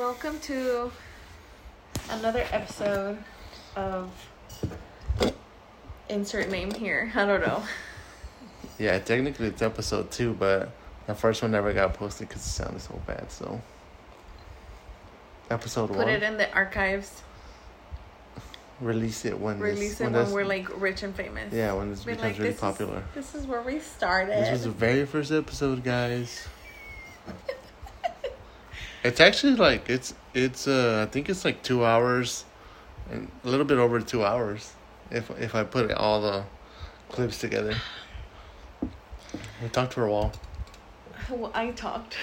welcome to another episode of insert name here. I don't know. Yeah, technically it's episode two, but the first one never got posted because it sounded so bad. So, episode Put one, Put it in the archives. release it when this- Release it when that's- we're like rich and famous. yeah when this Be becomes like, really this is- popular. This is where we started. This was the very first episode, guys. it's actually like it's it's uh I think it's like two hours, and a little bit over two hours, if if I put all the clips together. We talked for a while. Well, I talked.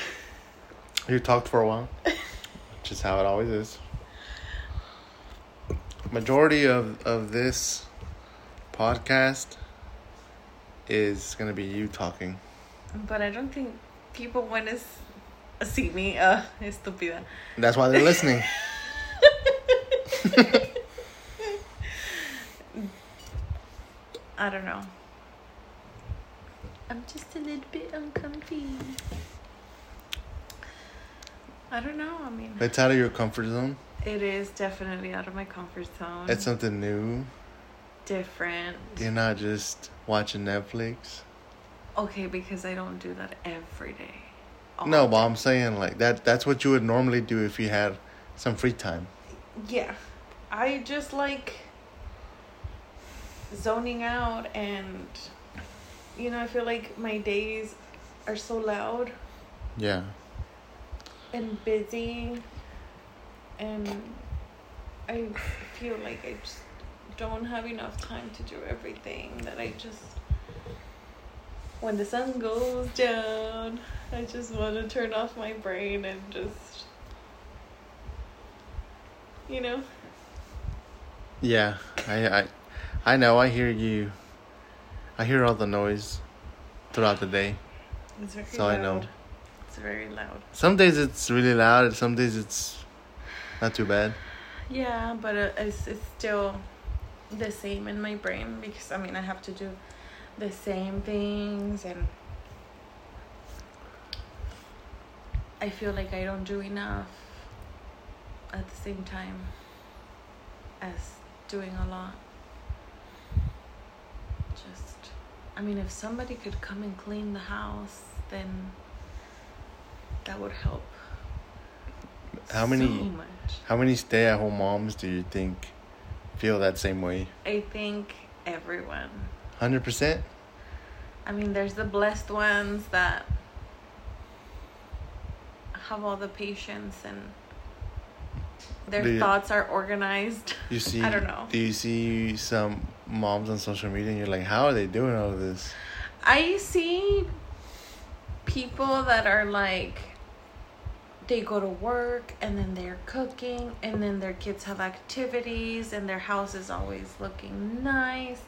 You talked for a while, which is how it always is. Majority of of this podcast is gonna be you talking. But I don't think people want to see me. Uh, estúpida. That's why they're listening. I don't know. I'm just a little bit uncomfy. I don't know. I mean, It's out of your comfort zone. it is definitely out of my comfort zone. It's something new. different. You're not just watching Netflix. Okay, because I don't do that every day. All No, but. I'm saying like that. That's what you would normally do if you had some free time. Yeah. I just like zoning out and you know, I feel like my days are so loud Yeah. and busy and I feel like I just don't have enough time to do everything that I just when the sun goes down I just want to turn off my brain and just you know Yeah. I I I know. I hear you. I hear all the noise throughout the day. it's very So I loud. know. it's very loud Some days it's really loud. and Some days it's not too bad. Yeah, but uh, it's, it's still the same in my brain because I mean I have to do the same things and I feel like I don't do enough at the same time as doing a lot. Just I mean if somebody could come and clean the house then that would help. How many much. How many stay-at-home moms do you think feel that same way? I think everyone. Hundred percent. I mean, there's the blessed ones that have all the patience and their Do thoughts are organized. You see, I don't know. Do you see some moms on social media and you're like, how are they doing all of this? I see people that are like, they go to work and then they're cooking and then their kids have activities and their house is always looking nice.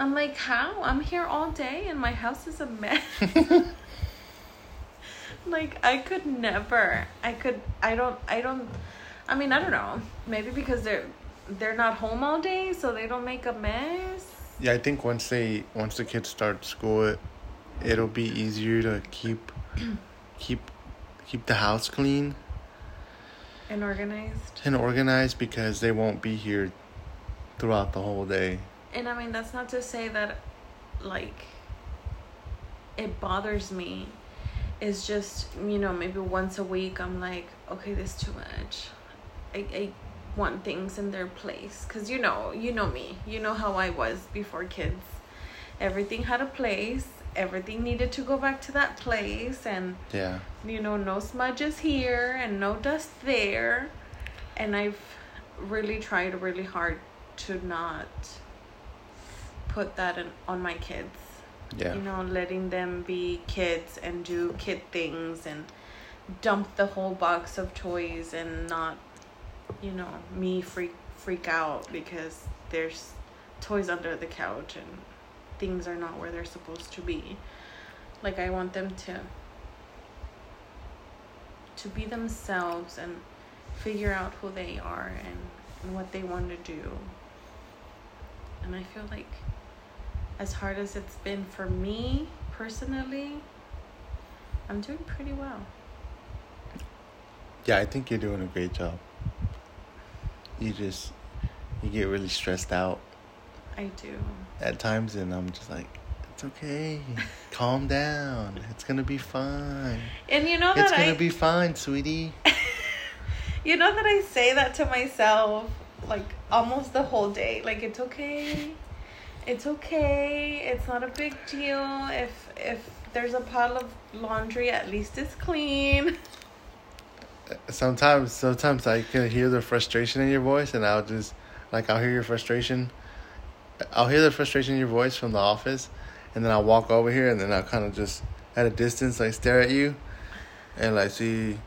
I'm like, how? I'm here all day and my house is a mess. like I could never. I could I don't I don't I mean, I don't know. Maybe because they're they're not home all day so they don't make a mess. Yeah, I think once they once the kids start school, it, it'll be easier to keep keep keep the house clean And organized. and organized because they won't be here throughout the whole day. And I mean, that's not to say that, like, it bothers me. It's just, you know, maybe once a week I'm like, okay, this is too much. I, I want things in their place. Because, you know, you know me. You know how I was before kids. Everything had a place. Everything needed to go back to that place. And, Yeah, you know, no smudges here and no dust there. And I've really tried really hard to not put that in, on my kids. yeah, You know, letting them be kids and do kid things and dump the whole box of toys and not, you know, me freak freak out because there's toys under the couch and things are not where they're supposed to be. Like I want them to to be themselves and figure out who they are and, and what they want to do. And I feel like as hard as it's been for me personally, I'm doing pretty well. Yeah, I think you're doing a great job. You just you get really stressed out I do. at times and I'm just like it's okay. Calm down. It's going to be fine. And you know that It's going to be fine, sweetie. You know that I say that to myself like almost the whole day. Like it's okay. It's okay. It's not a big deal. If if there's a pile of laundry, at least it's clean. Sometimes sometimes I can hear the frustration in your voice and I'll just like I'll hear your frustration. I'll hear the frustration in your voice from the office and then I'll walk over here and then I'll kind of just at a distance like stare at you and like see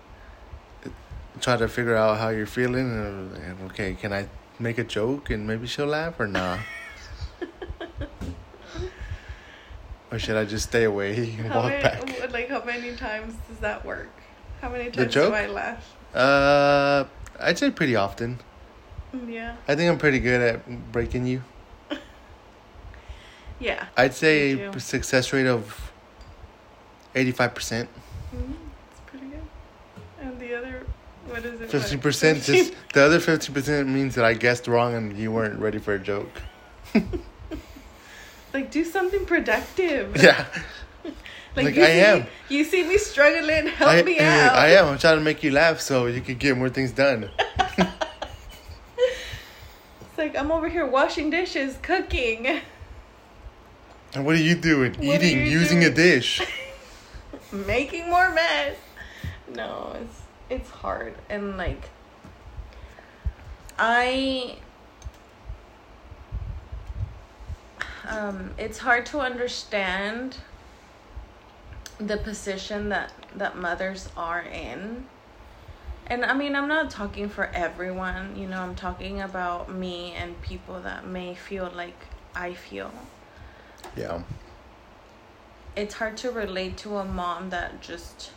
try to figure out how you're feeling and like, okay, can I make a joke and maybe she'll laugh or nah? Or should I just stay away and How walk many, back? like how many times does that work? How many times joke? do I laugh? Uh I'd say pretty often. Yeah. I think I'm pretty good at breaking you. Yeah. I'd say success rate of 85%. Mhm, It's pretty good. And the other, what is it? 50% What? just the other 50% means that I guessed wrong and you weren't ready for a joke. like do something productive. Yeah. Like, Like, I see am. You see me struggling. Help I, me I- out. I am. I'm trying to make you laugh so you can get more things done. It's like I'm over here washing dishes, cooking, And what are you doing? What Eating, you using a dish. making more mess. No, it's it's hard and like I um it's hard to understand the position that that mothers are in. And I mean, I'm not talking for everyone, you know, I'm talking about me and people that may feel like I feel. Yeah. It's hard to relate to a mom that just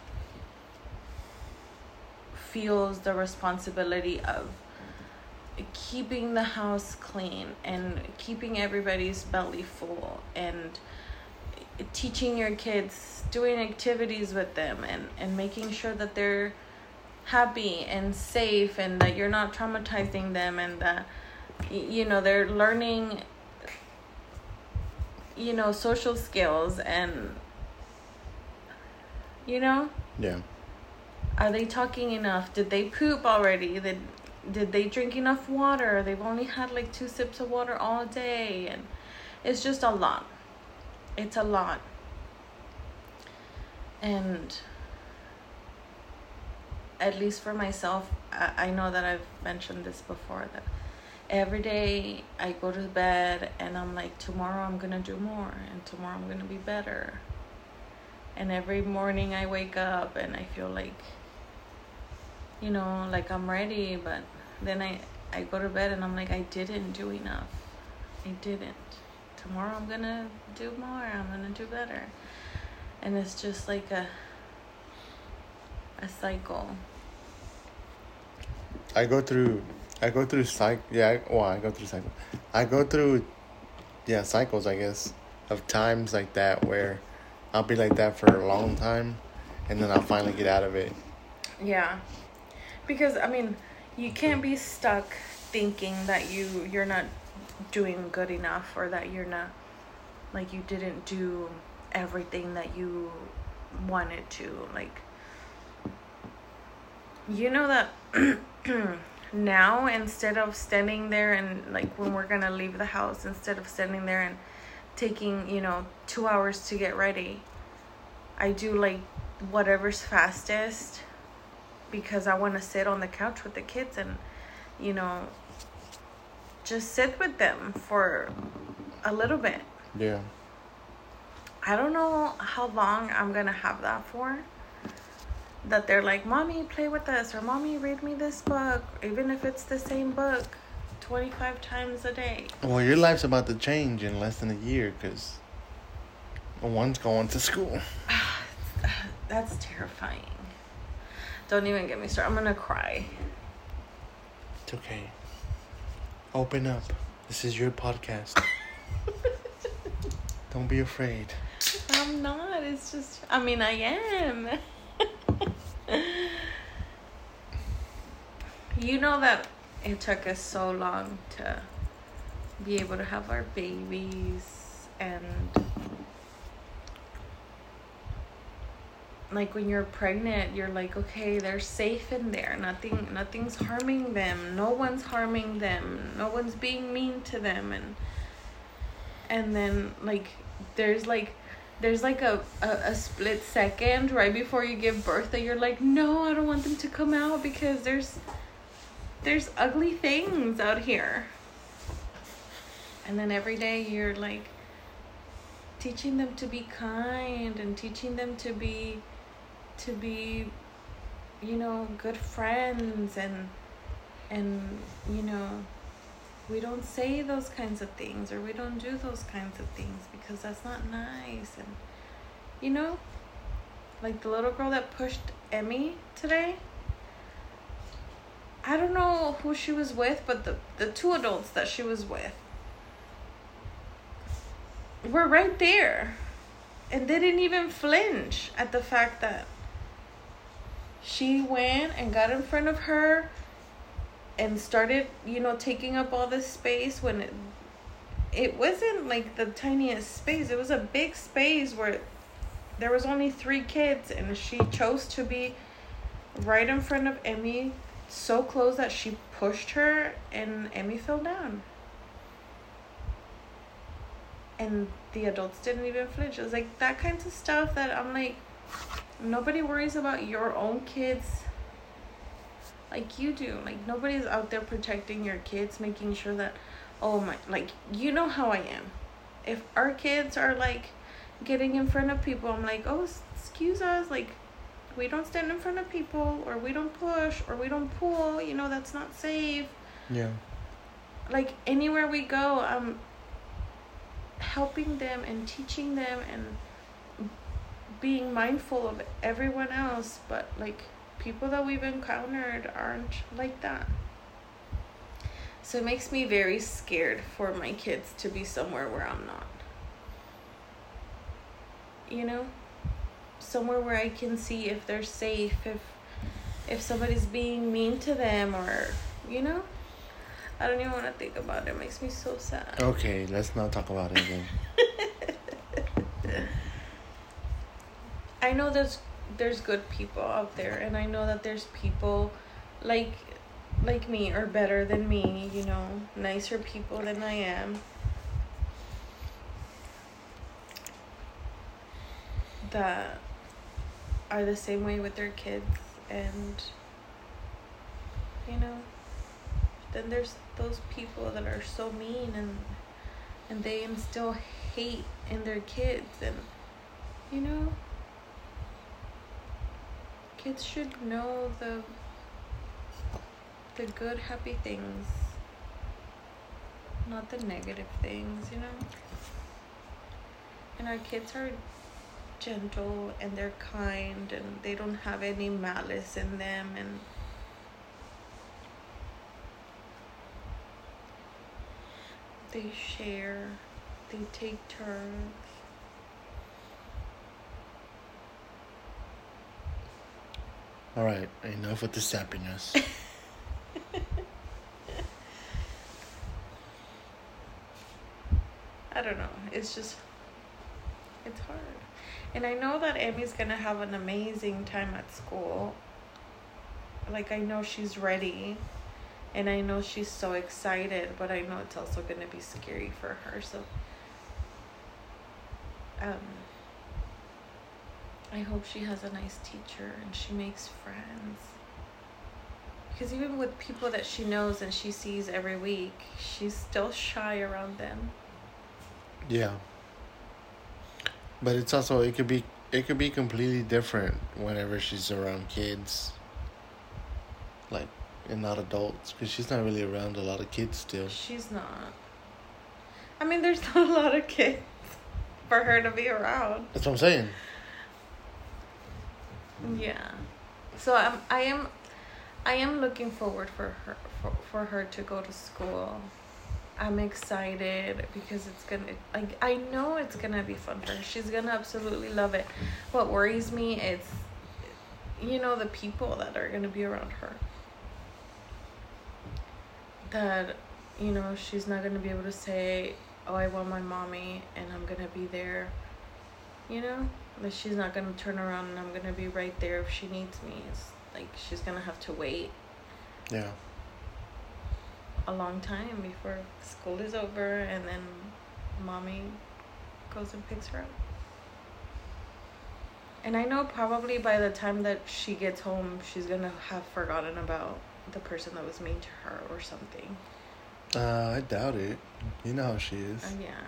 feels the responsibility of keeping the house clean and keeping everybody's belly full and teaching your kids doing activities with them and and making sure that they're happy and safe and that you're not traumatizing them and that you know they're learning you know social skills and you know? Yeah. are they talking enough? Did they poop already? Did did they drink enough water? They've only had like two sips of water all day and it's just a lot. It's a lot. And at least for myself I, I know that i've mentioned this before that every day i go to bed and i'm like tomorrow i'm gonna do more and tomorrow i'm gonna be better. And every morning i wake up and i feel like you know like i'm ready but then i i go to bed and i'm like i didn't do enough i didn't tomorrow i'm gonna do more i'm gonna do better and it's just like a a cycle I go through I go through cycle yeah, I, well, I go through cycle. I go through yeah, cycles I guess of times like that where I'll be like that for a long time and then I'll finally get out of it. Yeah. Because I mean, you can't be stuck thinking that you you're not doing good enough or that you're not like you didn't do everything that you wanted to like you know that now instead of standing there and like when we're to leave the house instead of standing there and taking, you know, 2 hours to get ready, I do like whatever's fastest because I want to sit on the couch with the kids and, you know, just sit with them for a little bit. Yeah. I don't know how long I'm going to have that for. That they're like, Mommy, play with us, or Mommy, read me this book, even if it's the same book 25 times a day. Well, your life's about to change in less than a year cuz one's going to school. That's terrifying. Don't even get me started. I'm going to cry. It's okay. Open up. This is your podcast. Don't be afraid. I'm not. It's just, I mean, I am. you know that it took us so long to be able to have our babies and like when you're pregnant you're like okay they're safe in there. Nothing nothing's harming them. No one's harming them. No one's being mean to them. And and then like there's like there's like a, a, a split second right before you give birth that you're like no i don't want them to come out because there's there's ugly things out here. And then every day you're like teaching them to be kind and teaching them to be to be you know good friends and and you know we don't say those kinds of things or we don't do those kinds of things because that's not nice and you know like the little girl that pushed Emmy today I don't know who she was with but the the two adults that she was with were right there. And they didn't even flinch at the fact that she went and got in front of her and started, you know, taking up all this space when it, it wasn't like the tiniest space. It was a big space where there was only three kids and she chose to be right in front of Emmy so close that she pushed her and Emmy fell down. And the adults didn't even flinch. It was like that kinds of stuff that I'm like nobody worries about your own kids like you do. Like nobody's out there protecting your kids, making sure that oh my like you know how I am. If our kids are like getting in front of people, I'm like, "Oh, excuse us, like we don't stand in front of people or we don't push or we don't pull, you know, that's not safe." Yeah. Like anywhere we go, I'm helping them and teaching them and being mindful of everyone else, but like people that we've encountered aren't like that. So it makes me very scared for my kids to be somewhere where I'm not. You know? Somewhere where I can see if they're safe, if if somebody's being mean to them or you know? I don't even want to think about it. It makes me so sad. Okay, let's not talk about it then. I know there's there's good people out there and I know that there's people like like me or better than me, you know, nicer people than I am. That are the same way with their kids and you know then there's those people that are so mean and and they instill hate in their kids and you know kids should know the the good happy things not the negative things you know? And our kids are gentle and they're kind and they don't have any malice in them and they share they take turns All right, enough with the sappiness. I don't know. It's just, it's hard. And I know that Emmy's gonna have an amazing time at school. Like, I know she's ready. And I know she's so excited, but I know it's also gonna be scary for her. So, um, I hope she has a nice teacher and she makes friends. Because even with people that she knows and she sees every week, she's still shy around them. Yeah. But it's also it could be it could be completely different whenever she's around kids. Like and not adults because she's not really around a lot of kids still. She's not. I mean, there's not a lot of kids for her to be around. That's what I'm saying. Yeah. So I'm I am I am looking forward for her for, for her to go to school. I'm excited because it's gonna like I know it's gonna be fun for her. She's gonna absolutely love it. What worries me is you know the people that are gonna be around her. that you know she's not gonna be able to say oh i want my mommy and i'm gonna be there you know that she's not gonna turn around and i'm gonna be right there if she needs me it's like she's gonna have to wait Yeah. a long time before school is over and then mommy goes and picks her up and i know probably by the time that she gets home she's gonna have forgotten about the person that was mean to her or something Uh, I doubt it. You know how she is. Uh, yeah.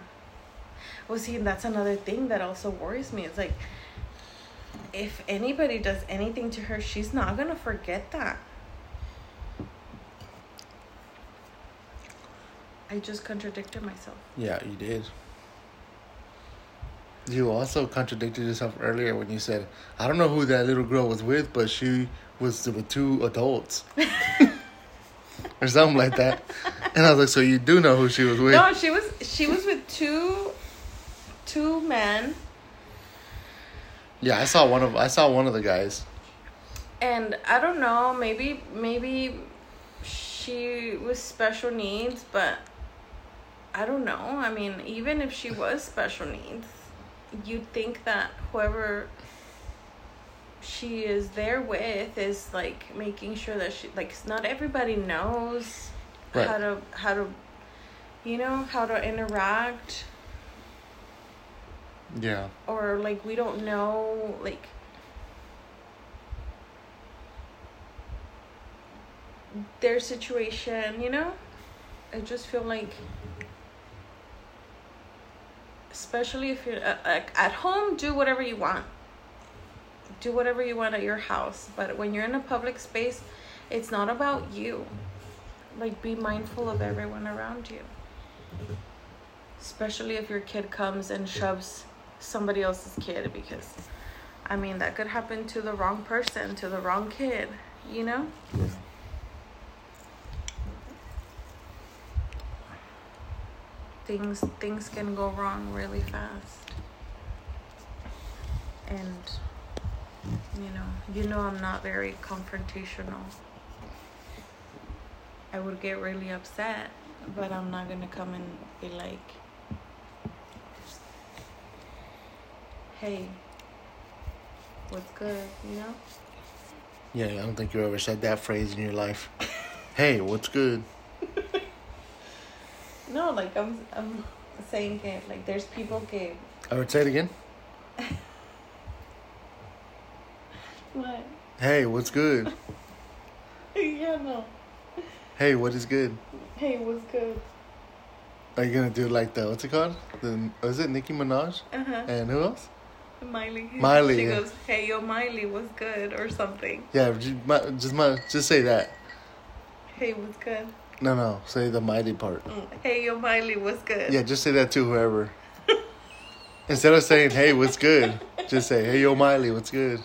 Well, see, that's another thing that also worries me. It's like, if anybody does anything to her, she's not gonna forget that. I just contradicted myself. Yeah, you did. You also contradicted yourself earlier when you said, I don't know who that little girl was with, but she was with two adults. or something like that. And I was like, so you do know who she was with? No, she was she was with two two men, Yeah, I saw one of I saw one of the guys. and I don't know, maybe maybe she was special needs, but I don't know. I mean, even if she was special needs, you'd think that whoever she is there with is like making sure that she like not everybody knows Right. how to how to you know how to interact Yeah. or like we don't know like their situation you know? I just feel like especially if you're uh, like at home do whatever you want. Do whatever you want at your house but when you're in a public space it's not about you. Like be mindful of everyone around you. Especially if your kid comes and shoves somebody else's kid because i mean that could happen to the wrong person to the wrong kid you know? Things things can go wrong really fast. And you know you know i'm not very confrontational. I would get really upset but i'm not gonna come and be like hey what's good you know Yeah, I don't think you ever said that phrase in your life. hey, what's good? no like i'm i'm saying it like there's people que I would say it again. what Hey, what's good? yeah no Hey, what is good? hey what's good Are you gonna do like the what's it called? The was it Nicki Minaj uh-huh and who else? Miley. Miley, She yeah. goes, "Hey, yo, Miley, what's good?" or something. Yeah, just mi- just, just say that. Hey, what's good? No, no, say the mighty part. Mm, Hey, yo, Miley, what's good? Yeah, just say that to whoever. Instead of saying "Hey, what's good," just say "Hey, yo, Miley, what's good."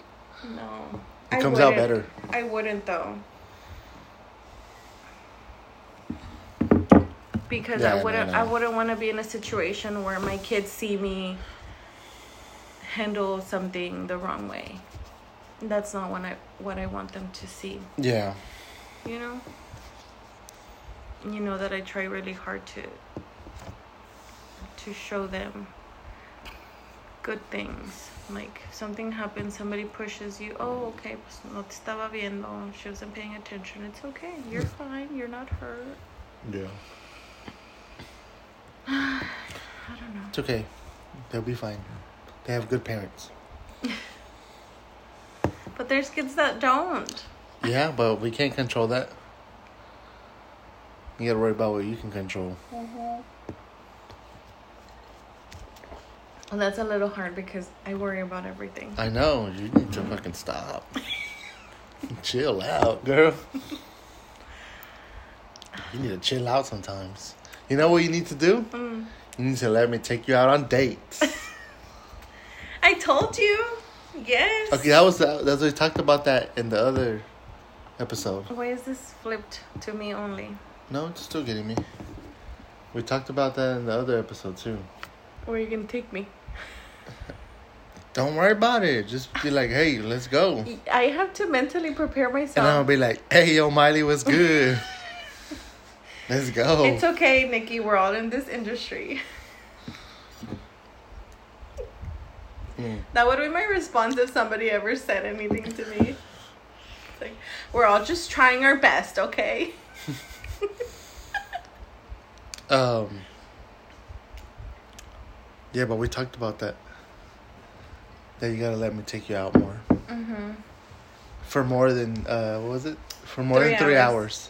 No. It I comes out better. I wouldn't though. Because Yeah, I wouldn't. no. I wouldn't want to be in a situation where my kids see me handle something the wrong way. That's not what I what I want them to see. Yeah, you know you know that i try really hard to to show them good things like something happens somebody pushes you oh okay pues no te estaba viendo she wasn't paying attention it's okay you're fine you're not hurt yeah. i don't know It's okay. They'll be fine. They have good parents. but there's kids that don't Yeah, but we can't control that. You gotta worry about what you can control. well that's a little hard because i worry about everything I know. You need to fucking stop. chill out, girl. You need to chill out sometimes. You know what you need to do? mm. You need to let me take you out on dates. i told you yes Okay, that was that's what we talked about that in the other episode. why is this flipped to me only No, it's still getting me. We talked about that in the other episode too. where are you gonna take me Don't worry about it. Just be like, hey, let's go. I have to mentally prepare myself. And I'll be like, hey, yo, Miley, what's good? Let's go. It's okay, Nikki. We're all in this industry. Mm. That would be my response if somebody ever said anything to me. It's like, we're all just trying our best, okay? Um. Yeah, but we talked about that. That you gotta let me take you out more. Mm-hmm. For more than uh, what was it? For more Three than three hours. hours.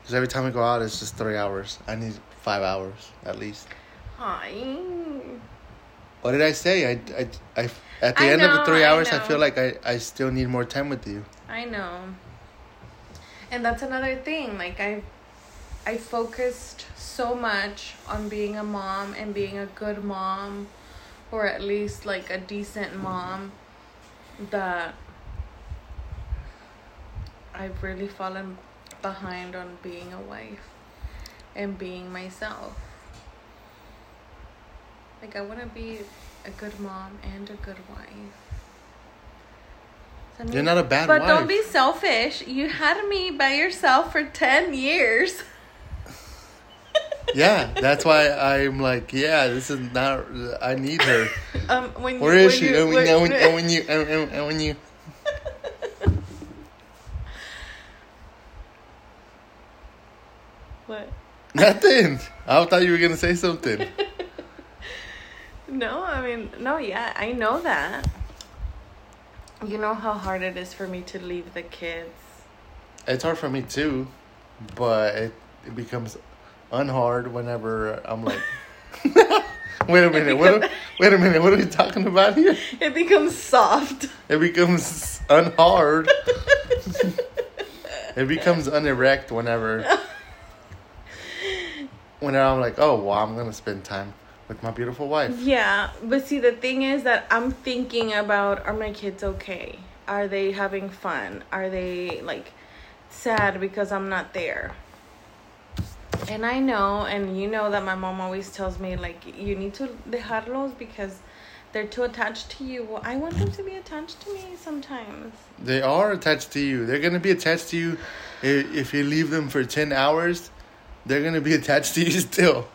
Because every time we go out, it's just three hours. I need five hours at least. Hi. What did I say? I, I, I at the I end of the three hours, I, know. feel like I, I still need more time with you. I know. And that's another thing. Like I I focused so much on being a mom and being a good mom or at least like a decent mom that I've really fallen behind on being a wife and being myself. Like I want to be a good mom and a good wife. So You're not a bad but wife. don't be selfish. You had me by yourself for 10 years. Yeah, that's why I'm like, yeah, this is not. I need her. Um, when Where you, is when she? You, And when, when- and when, and when you and, and, and when you what? nothing. I thought you were gonna say something. No, I mean, no, yeah, I know that. You know how hard it is for me to leave the kids. It's hard for me too, but it, it becomes unhard whenever I'm like, wait a minute, what? Are, wait a minute, what are we talking about here? It becomes soft. It becomes unhard. it becomes unerect whenever. Whenever I'm like, oh, well, I'm gonna spend time with my beautiful wife. Yeah, but see, the thing is that I'm thinking about are my kids okay? Are they having fun? Are they like sad because I'm not there? And I know, and you know that my mom always tells me, like, you need to dejarlos because they're too attached to you. Well, I want them to be attached to me sometimes. They are attached to you. They're gonna be attached to you if, if you leave them for ten hours. They're gonna be attached to you still.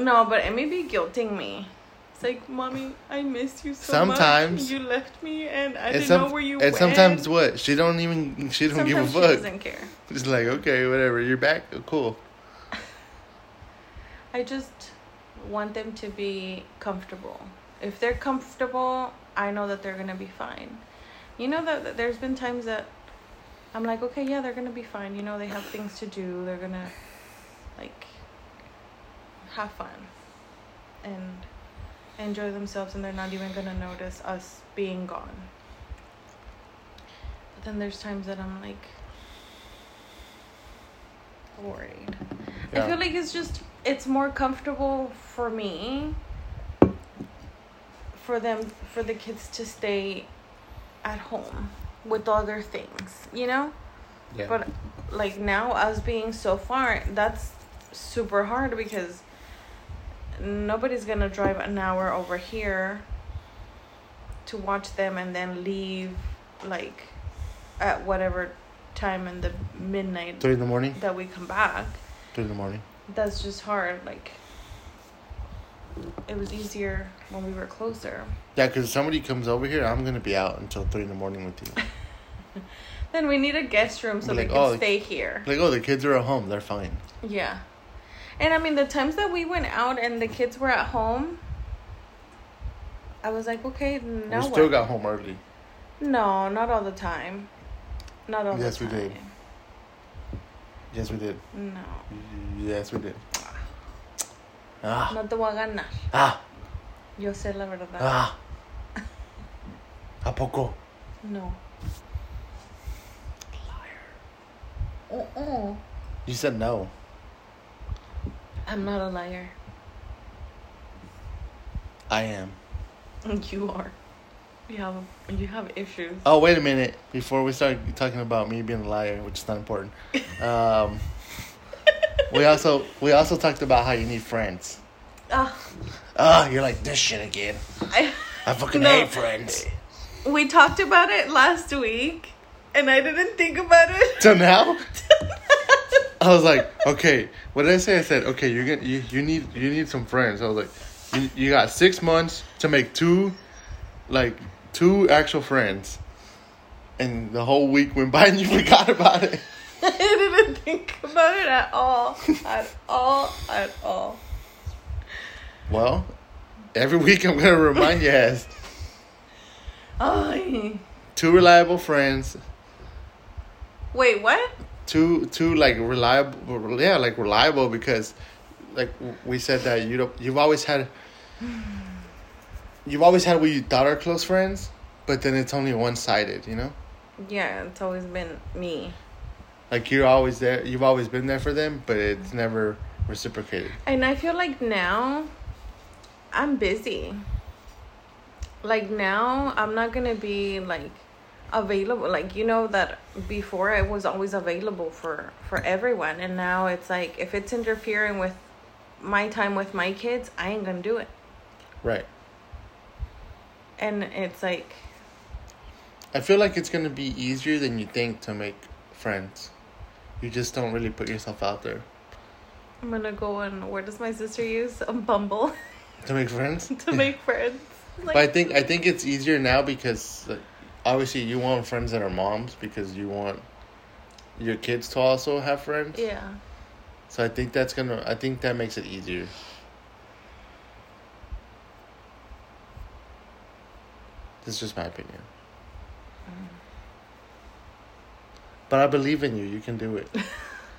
No, but it may be guilting me. It's like, mommy, I miss you so Sometimes. much. You left me, and I and didn't some- know where you were. and went. sometimes what? She don't even. She don't Sometimes give a fuck. She doesn't care. Just like okay, whatever. You're back. Oh, Cool. I just want them to be comfortable. If they're comfortable, I know that they're gonna be fine. You know that that there's been times that I'm like, okay, yeah, they're gonna be fine. You know, they have things to do. They're gonna like have fun and enjoy themselves, and they're not even gonna notice us being gone. But then there's times that I'm like worried. I feel like it's just it's more comfortable for me for them for the kids to stay at home with other things, you know? Yeah. But like now us being so far, that's super hard because nobody's gonna drive an hour over here to watch them and then leave like at whatever time in the midnight Three in the morning. that we come back Three in the morning. that's just hard like it was easier when we were closer Yeah, because somebody comes over here, I'm gonna be out until three in the morning with you. then we need a guest room so Be they like, can "Oh, stay here like, oh, the kids are at home. They're fine. yeah and i mean the times that we went out and the kids were at home i was like okay now we what? still got home early. no not all the time not all Yes, the we time did. Yes, we did. no Yes, we did. Ah, no te voy a ganar ah, yo sé la verdad ah. ¿A poco? no Uh-uh. You said no. I'm not a liar I am. you are you have you have issues Oh, wait a minute. Before we start talking about me being a liar, which is not important, um, we also we also talked about how you need friends. Ah, Ah, you're like this shit again. I, I fucking No. hate friends. we talked about it last week, and I didn't think about it. So now, I was like, okay, what did I say? I said, okay, you're gonna you, you need you need some friends. I was like, you, you got six months to make two, like two actual friends, and the whole week went by and you forgot about it. I didn't think about it at all. At all. At all. Well, every week I'm gonna remind you as Oh. two reliable friends, Wait, what? Two two like reliable, yeah, like reliable because, like we said that you don't you've always had. You've always had what you thought are close friends, but then it's only one sided, you know? Yeah, it's always been me. Like you're always there, you've always been there for them, but it's mm-hmm. never reciprocated. And I feel like now I'm busy. Like now I'm not gonna be like available like you know that before it was always available for for everyone and now it's like if it's interfering with my time with my kids, I ain't gonna do it. Right. And it's like I feel like it's gonna be easier than you think to make friends. You just don't really put yourself out there I'm gonna go and where does my sister use? A Bumble to make friends. to make friends. Like, But I think I think it's easier now because like, obviously you want friends that are moms because you want your kids to also have friends. yeah. So I think that's gonna. I think that makes it easier. This is just my opinion. Mm. But I believe in you. You can do it.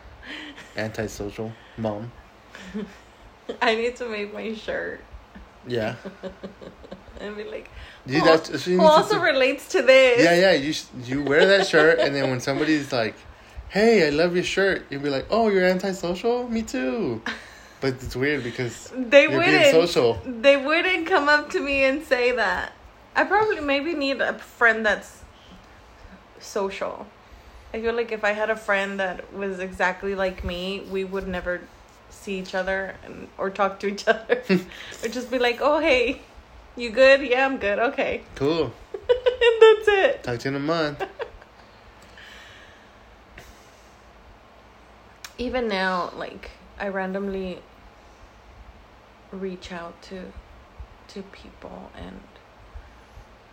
Antisocial mom. I need to make my shirt Yeah. and be like, You, who, that's, who need to- also relates to this? yeah, yeah. You you wear that shirt, and then when somebody's like, "Hey, I love your shirt," you'll be like, "Oh, you're antisocial? Me too." But it's weird because They wouldn't. being social. They wouldn't come up to me and say that. I probably maybe need a friend that's social. I feel like if I had a friend that was exactly like me, we would never see each other and or talk to each other. or just be like, "Oh, hey, you good? Yeah, I'm good. Okay." Cool. and that's it. Talk to you in a month. even now like i randomly reach out to to people and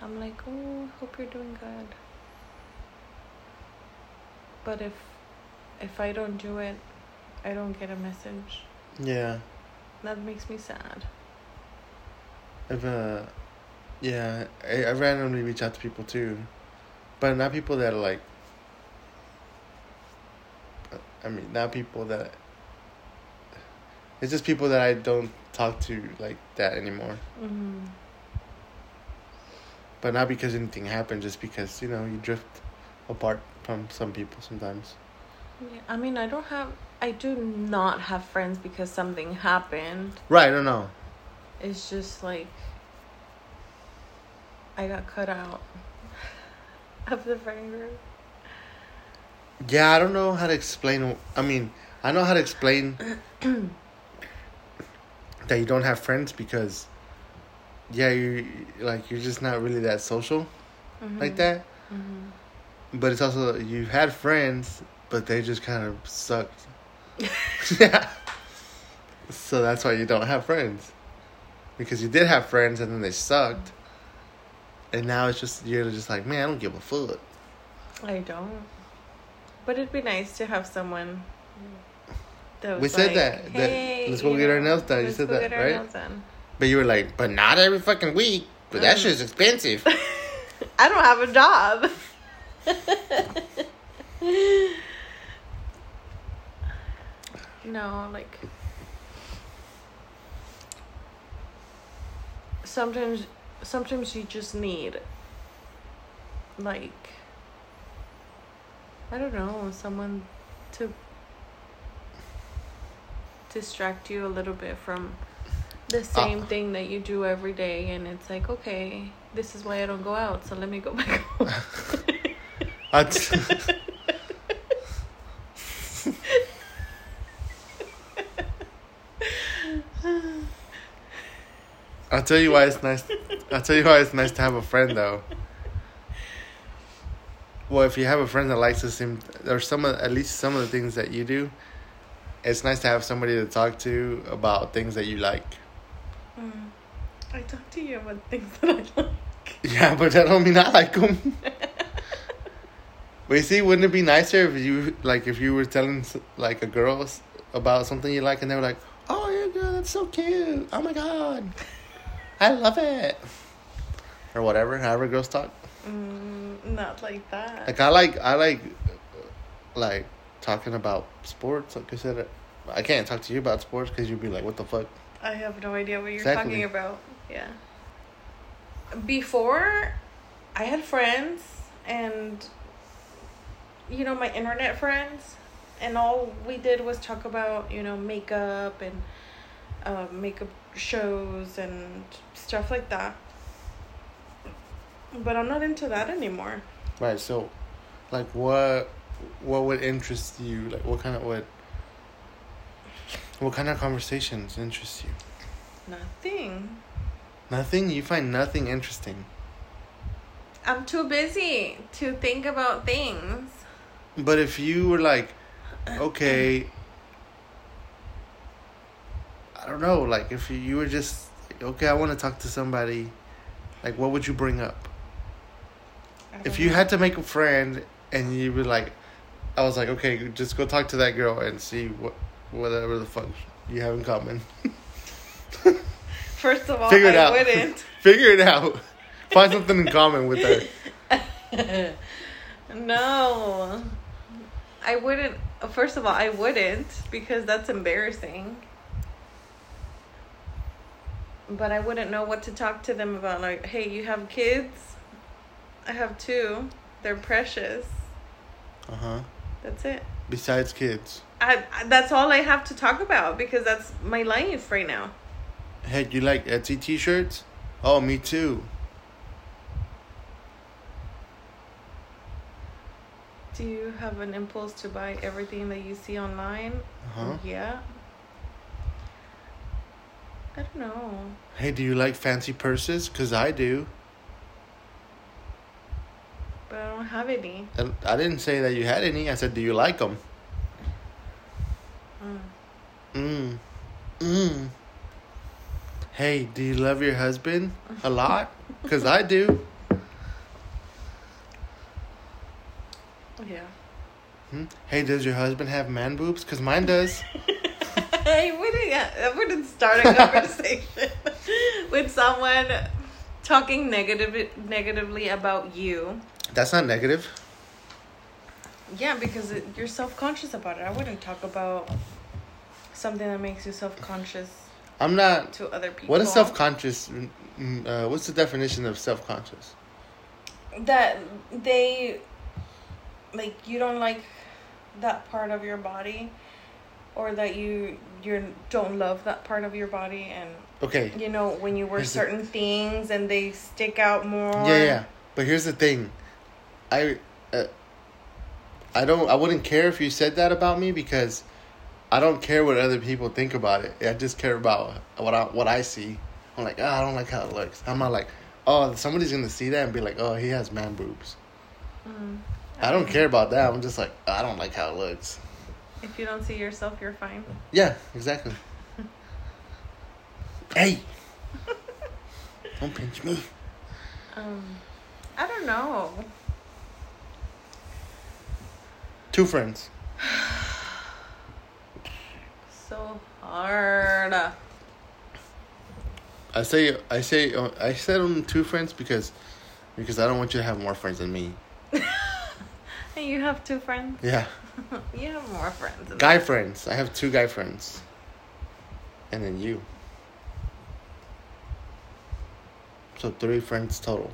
i'm like oh hope you're doing good but if if i don't do it i don't get a message Yeah. that makes me sad I've uh, yeah, I, I randomly reach out to people too, but not people that are like. I mean, not people that. It's just people that I don't talk to like that anymore. mm-hmm. But not because anything happened, just because you know you drift apart from some people sometimes. yeah i mean i don't have i do not have friends because something happened Right? I don't know. It's just like I got cut out of the friend group. Yeah, I don't know how to explain. I mean, I know how to explain that you don't have friends because, yeah, you like you're just not really that social like that. Mm-hmm. But it's also you had friends, but they just kind of sucked. Yeah. So that's why you don't have friends, because you did have friends and then they sucked. And now it's just you're just like, man, I don't give a fuck. I don't. But it'd be nice to have someone. That We said like, that- that- let's go get our nails done." You said go that, get our right? nails done. But you were like, but not every fucking week. But that Mm. shit's expensive. I don't have a job. no, like sometimes sometimes you just need like I don't know, someone to distract you a little bit from the ah. same thing that you do every day and it's like okay this is why i don't go out so let me go back home. T- I'll tell you why it's nice. I'll tell you why it's nice to have a friend though. Well, if you have a friend that likes the same, or some of at least some of the things that you do, it's nice to have somebody to talk to about things that you like. Mm. I talk to you about things that I like. Yeah, but that don't mean I like them. Wait, see, wouldn't it be nicer if you like if you were telling like a girl about something you like and they were like, "Oh, yeah, girl, that's so cute. Oh my god, I love it," or whatever. However, girls talk. Mm, not like that. Like I like I like like talking about sports. Like I said, I can't talk to you about sports because you'd be like, "What the fuck." I have no idea what you're Exactly. talking about. Yeah. Before, I had friends and, you know, my internet friends, and all we did was talk about, you know, makeup and uh, makeup shows and stuff like that. But I'm not into that anymore. Right. So, like, what what would interest you? Like, what kind of what what kind of conversations interest you? Nothing. Nothing. You find nothing interesting. I'm too busy to think about things. But if you were like, okay, I don't know. Like, if you, were just okay, I want to talk to somebody. Like, what would you bring up? If don't you know. had to make a friend and you were like, I was like, okay, just go talk to that girl and see what whatever the fuck you have in common. First of all, Figure it I out. wouldn't. Figure it out. Find something in common with her. no. I wouldn't. First of all, I wouldn't because that's embarrassing. But I wouldn't know what to talk to them about. Like, hey, you have kids? I have two. They're precious. Uh huh. That's it. Besides kids, I, I that's all I have to talk about because that's my life right now. hey, you like Etsy T-shirts? Oh, me too. Do you have an impulse to buy everything that you see online? Uh huh. Yeah. I don't know. Hey, do you like fancy purses? Cause I do. But I don't have any. And I didn't say that you had any. I said, do you like them? Mm. Mm. Mm. Hey, do you love your husband a lot? Cause I do. Yeah. Hmm? Hey, does your husband have man boobs? Cause mine does. I wouldn't. I wouldn't start a conversation with someone talking negative negatively about you. That's not negative. Yeah, because it, you're self conscious about it. I wouldn't talk about something that makes you self conscious I'm not. to other people. What is self conscious? Uh, what's the definition of self conscious? that they like you don't like that part of your body or that you you don't love that part of your body and Okay. you know when you wear Here's the- certain things and they stick out more Yeah, yeah. But here's the thing, I, uh, I don't. I wouldn't care if you said that about me because I don't care what other people think about it. I just care about what I what I see. I'm like, oh, I don't like how it looks. I'm not like, oh, somebody's gonna see that and be like, oh, he has man boobs. Mm. I don't care about that. I'm just like, I don't like how it looks. if you don't see yourself you're fine Yeah, exactly. hey, don't pinch me. um i don't know Two friends. so hard I say I say I said on two friends because because I don't want you to have more friends than me. You have two friends Yeah, you have more friends than guy friends. I have two guy friends, and then you. So three friends total.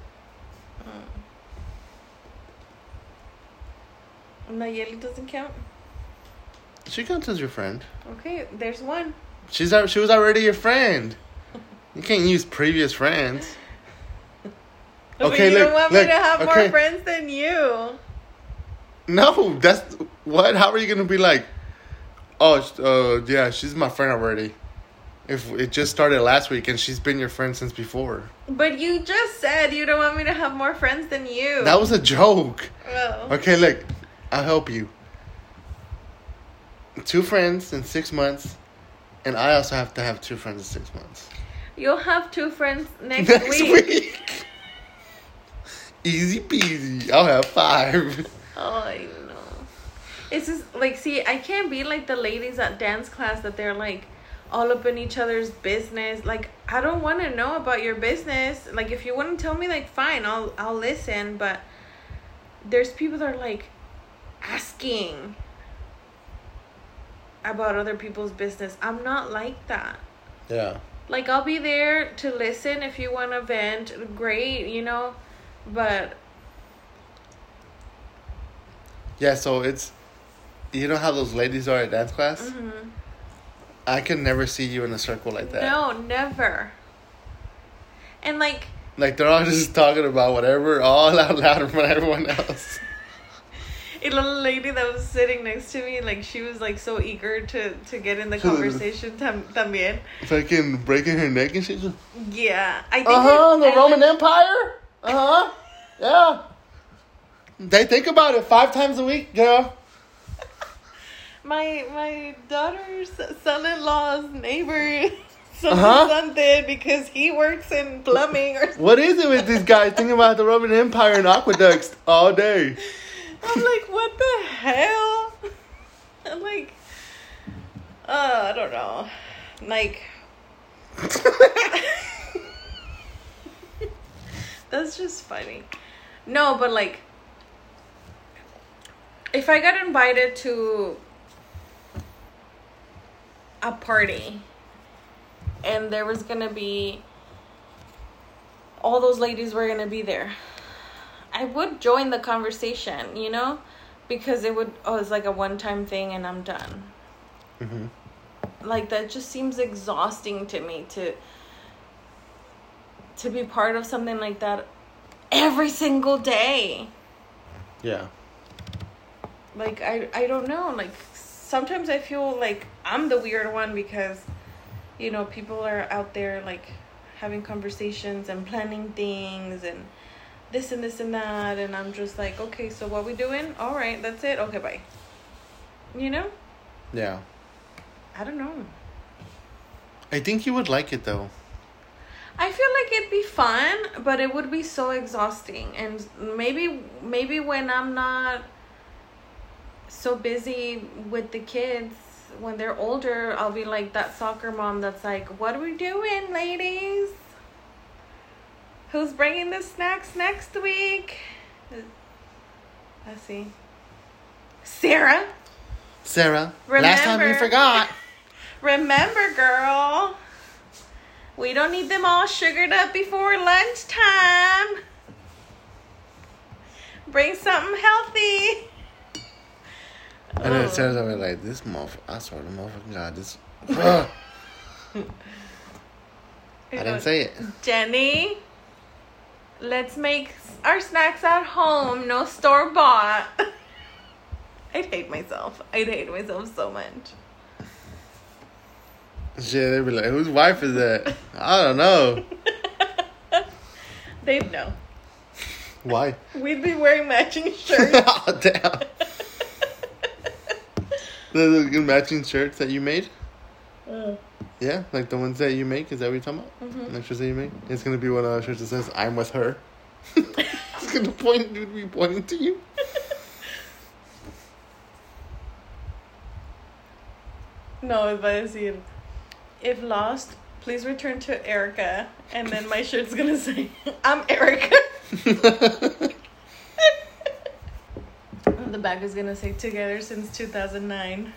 Mm. Nayeli doesn't count She counts as your friend. okay there's one She's she was already your friend. You can't use previous friends. But Okay, you look, don't want look, me to have okay. more friends than you. No, that's what. How are you gonna be like? Oh, uh, yeah, she's my friend already. If it just started last week and she's been your friend since before. But you just said you don't want me to have more friends than you. That was a joke. Well, Okay, look, I'll help you. two friends in six months, and I also have to have two friends in six months. You'll have two friends next, Next week. week. Easy peasy. I'll have five. Oh, I know. It's just like, see, I can't be like the ladies at dance class that they're like all up in each other's business. Like, I don't want to know about your business. Like, if you want to tell me, like, fine, I'll I'll listen. But there's people that are like asking about other people's business. I'm not like that. Yeah. Like, I'll be there to listen if you want to vent. Great, you know, but Yeah, so it's you know how those ladies are at dance class? mhm. I can never see you in a circle like that. No, never. And like, Like they're all just talking about whatever all out loud in front of everyone else. a little lady that was sitting next to me, like she was like so eager to to get in the conversation tam- también. Fucking breaking her neck and shit. Uh Yeah, I think. huh. I- The I Roman like- Empire. Uh huh. Yeah. They think about it five times a week, girl. My my daughter's son-in-law's neighbor. Something Uh-huh. something because he works in plumbing or What is it with these guys thinking about the Roman Empire and aqueducts all day? I'm like, what the hell? I'm like, uh, I don't know. Like, that's just funny. No, but like, if I got invited to a party and there was gonna be all those ladies were gonna be there. I would join the conversation, you know, because it would oh it's like a one time thing and I'm done. hmm Like that just seems exhausting to me to to be part of something like that every single day. Yeah. Like I I don't know, like sometimes I feel like I'm the weird one because you know, people are out there like having conversations and planning things and this and this and that and I'm just like, okay, so what we doing? All right, that's it. Okay, bye. You know? Yeah. I don't know. I think you would like it though. I feel like it'd be fun, but it would be so exhausting. And maybe maybe when I'm not so busy with the kids, when they're older, I'll be like that soccer mom that's like, "What are we doing, ladies? Who's bringing the snacks next week?" Let's see. Sarah, Sarah, last time you forgot. remember, girl. We don't need them all sugared up before lunchtime. Bring something healthy. And then Oh. Sarah's over like, this motherfucker, I swear to motherfucking God, this. I didn't say it. Jenny, let's make our snacks at home, no store bought. I'd hate myself. I'd hate myself so much. Shit, they'd be like, whose wife is that? I don't know. They'd know. Why? We'd be wearing matching shirts. oh, damn. The, the matching shirts that you made? Uh, Yeah, like the ones that you make. Is that what you're talking about? Mhm. The shirts that you make. It's gonna be one of those shirts that says "I'm with her." it's gonna point. Dude, be pointing to you. no, if I see it. If lost, please return to Erica. And then my shirt's gonna say, I'm Erica. The back is gonna say, together since 2009.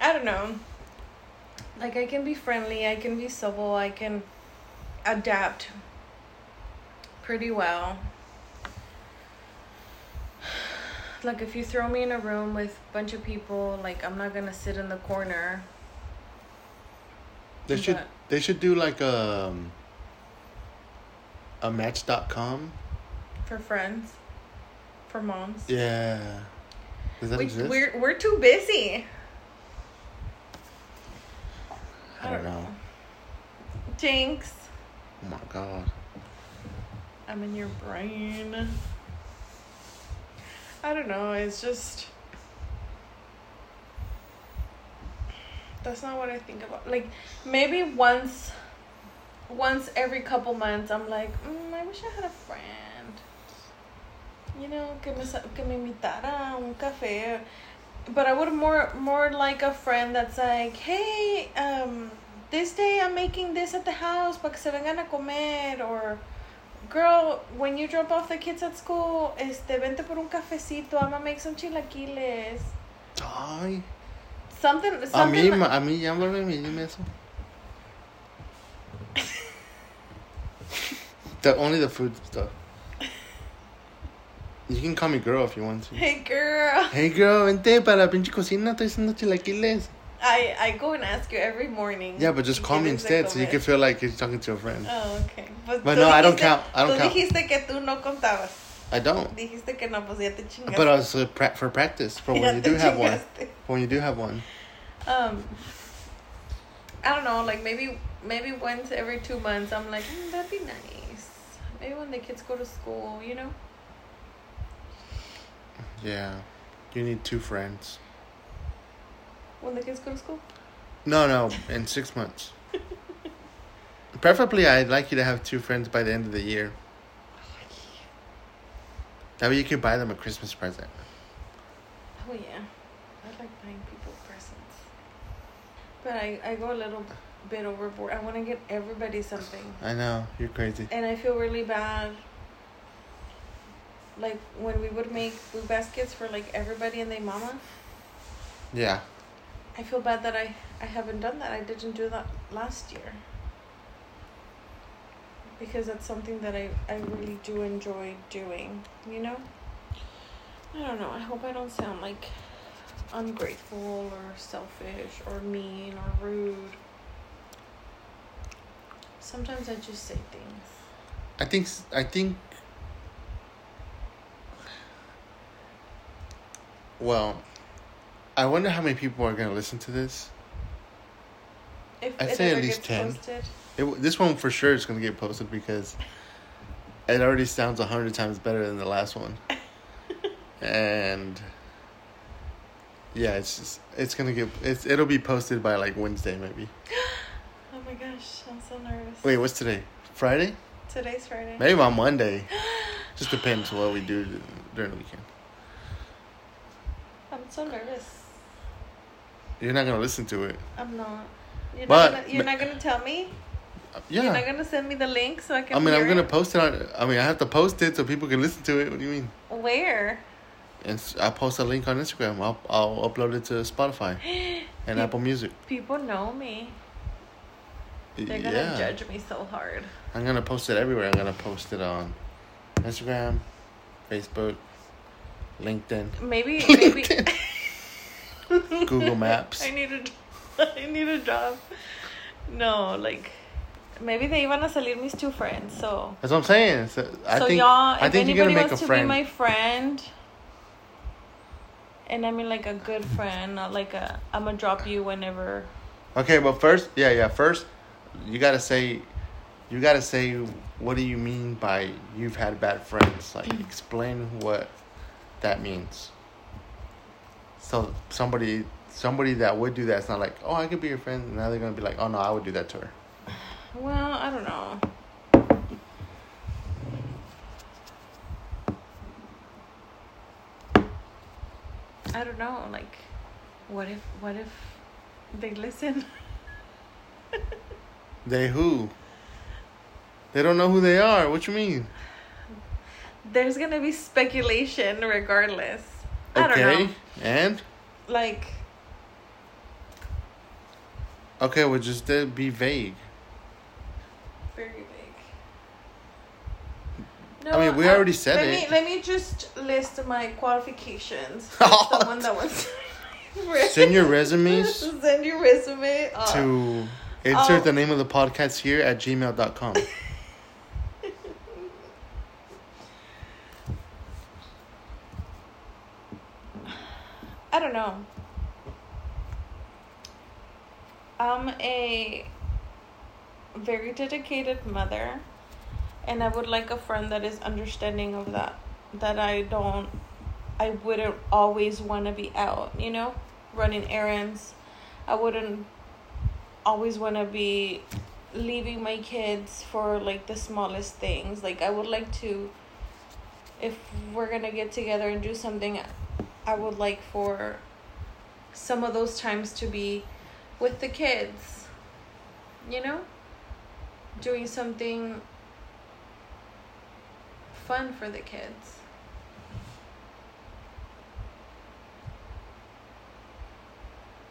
I don't know. Like, I can be friendly, I can be civil, I can adapt pretty well. Like, if you throw me in a room with a bunch of people, like, I'm not gonna sit in the corner. They should. They should do like a um, a Match.com. For friends, for moms. Yeah. Does that we, exist? we're we're too busy. I don't know. Jinx, Oh my god. I'm in your brain. I don't know. It's just. That's not what I think about. Like, maybe once. Once every couple months, I'm like, mm, I wish I had a friend. You know, que me, que me invitara a un café. But I would more more like a friend that's like, hey, um, this day I'm making this at the house para que se vengan a comer or girl, when you drop off the kids at school, este, vente por un cafecito, I'm gonna make some chilaquiles. Ay. Something, A something. mí, like- a mí, llámame, dime eso. The, only the food stuff. You can call me girl if you want to. hey girl, Hey girl, vente para la pinche cocina, estoy haciendo chilaquiles. I, I go and ask you every morning. Yeah, but just call me instead so you can feel like you're talking to a friend. Oh, okay. Pues But no, I don't count. I don't tú count. dijiste que tú no contabas. I don't. Dijiste que no, pues ya te chingaste. But also pra- for practice, for when you do have one. For when you do have one. Um, I don't know, like maybe maybe once every two months, I'm like, mm, that'd be nice. Maybe when the kids go to school, you know. Yeah. You need two friends. When the kids go to school. No, no, in six months. Preferably, I'd like you to have two friends by the end of the year. That way you could buy them a Christmas present. Oh yeah, I like buying people presents. But I I go a little bit overboard. I want to get everybody something, I know, you're crazy. and I feel really bad. Like when we would make food baskets for like everybody and their mama. Yeah. I feel bad that I I haven't done that. I didn't do that last year. Because that's something that I I really do enjoy doing, you know? I don't know. I hope I don't sound like ungrateful or selfish or mean or rude. Sometimes I just say things. I think, I think, well, I wonder how many people are going to listen to this. If I'd say at least 10. It, this one for sure is going to get posted because it already sounds a hundred times better than the last one. and yeah, it's just, it's gonna get it's it'll be posted by like Wednesday maybe. Oh my gosh, I'm so nervous. Wait, what's today? Friday? Today's Friday. Maybe on Monday. Just depends what we do during the weekend. I'm so nervous. You're not gonna listen to it. I'm not. You're But- not gonna, you're but- not gonna tell me. Uh, You're not gonna send me the link so I can. I mean, I'm gonna it? post it on. I mean, I have to post it so people can listen to it. What do you mean? Where? And I post a link on Instagram. I'll I'll upload it to Spotify and Apple Music. People know me. They're gonna yeah. judge me so hard. I'm gonna post it everywhere. I'm gonna post it on Instagram, Facebook, LinkedIn, Maybe, maybe. Google Maps. I need a, I need a job. No, like, maybe they iban a salir mis two friends. So, That's what I'm saying. So, I so think y'all, I if think you're anybody wants to friend. be my friend, and I mean like a good friend, not like a I'm gonna drop you whenever. Okay, but first, yeah, yeah. First, you gotta say, you gotta say, what do you mean by you've had bad friends? Like, mm. explain what that means. So somebody, somebody that would do that, it's not like, oh, I could be your friend. Now they're gonna be like, oh no, I would do that to her. Well, I don't know. I don't know. Like, what if what if they listen? They who? They don't know who they are. What you mean? There's gonna be speculation regardless. I don't Okay, know. and Like, okay, well, just uh, be vague. very big. No, I mean, we already said let it. Me, let me just list my qualifications. Someone that wants. Send your resumes Send your resume. Uh, to insert oh. the name of the podcast here at gmail.com. I don't know. I'm a very dedicated mother, and I would like a friend that is understanding of that. That I don't I wouldn't always want to be out, you know, running errands. I wouldn't always want to be leaving my kids for like the smallest things. Like I would like to if we're going to get together and do something, I would like for some of those times to be with the kids. You know? Doing something fun for the kids.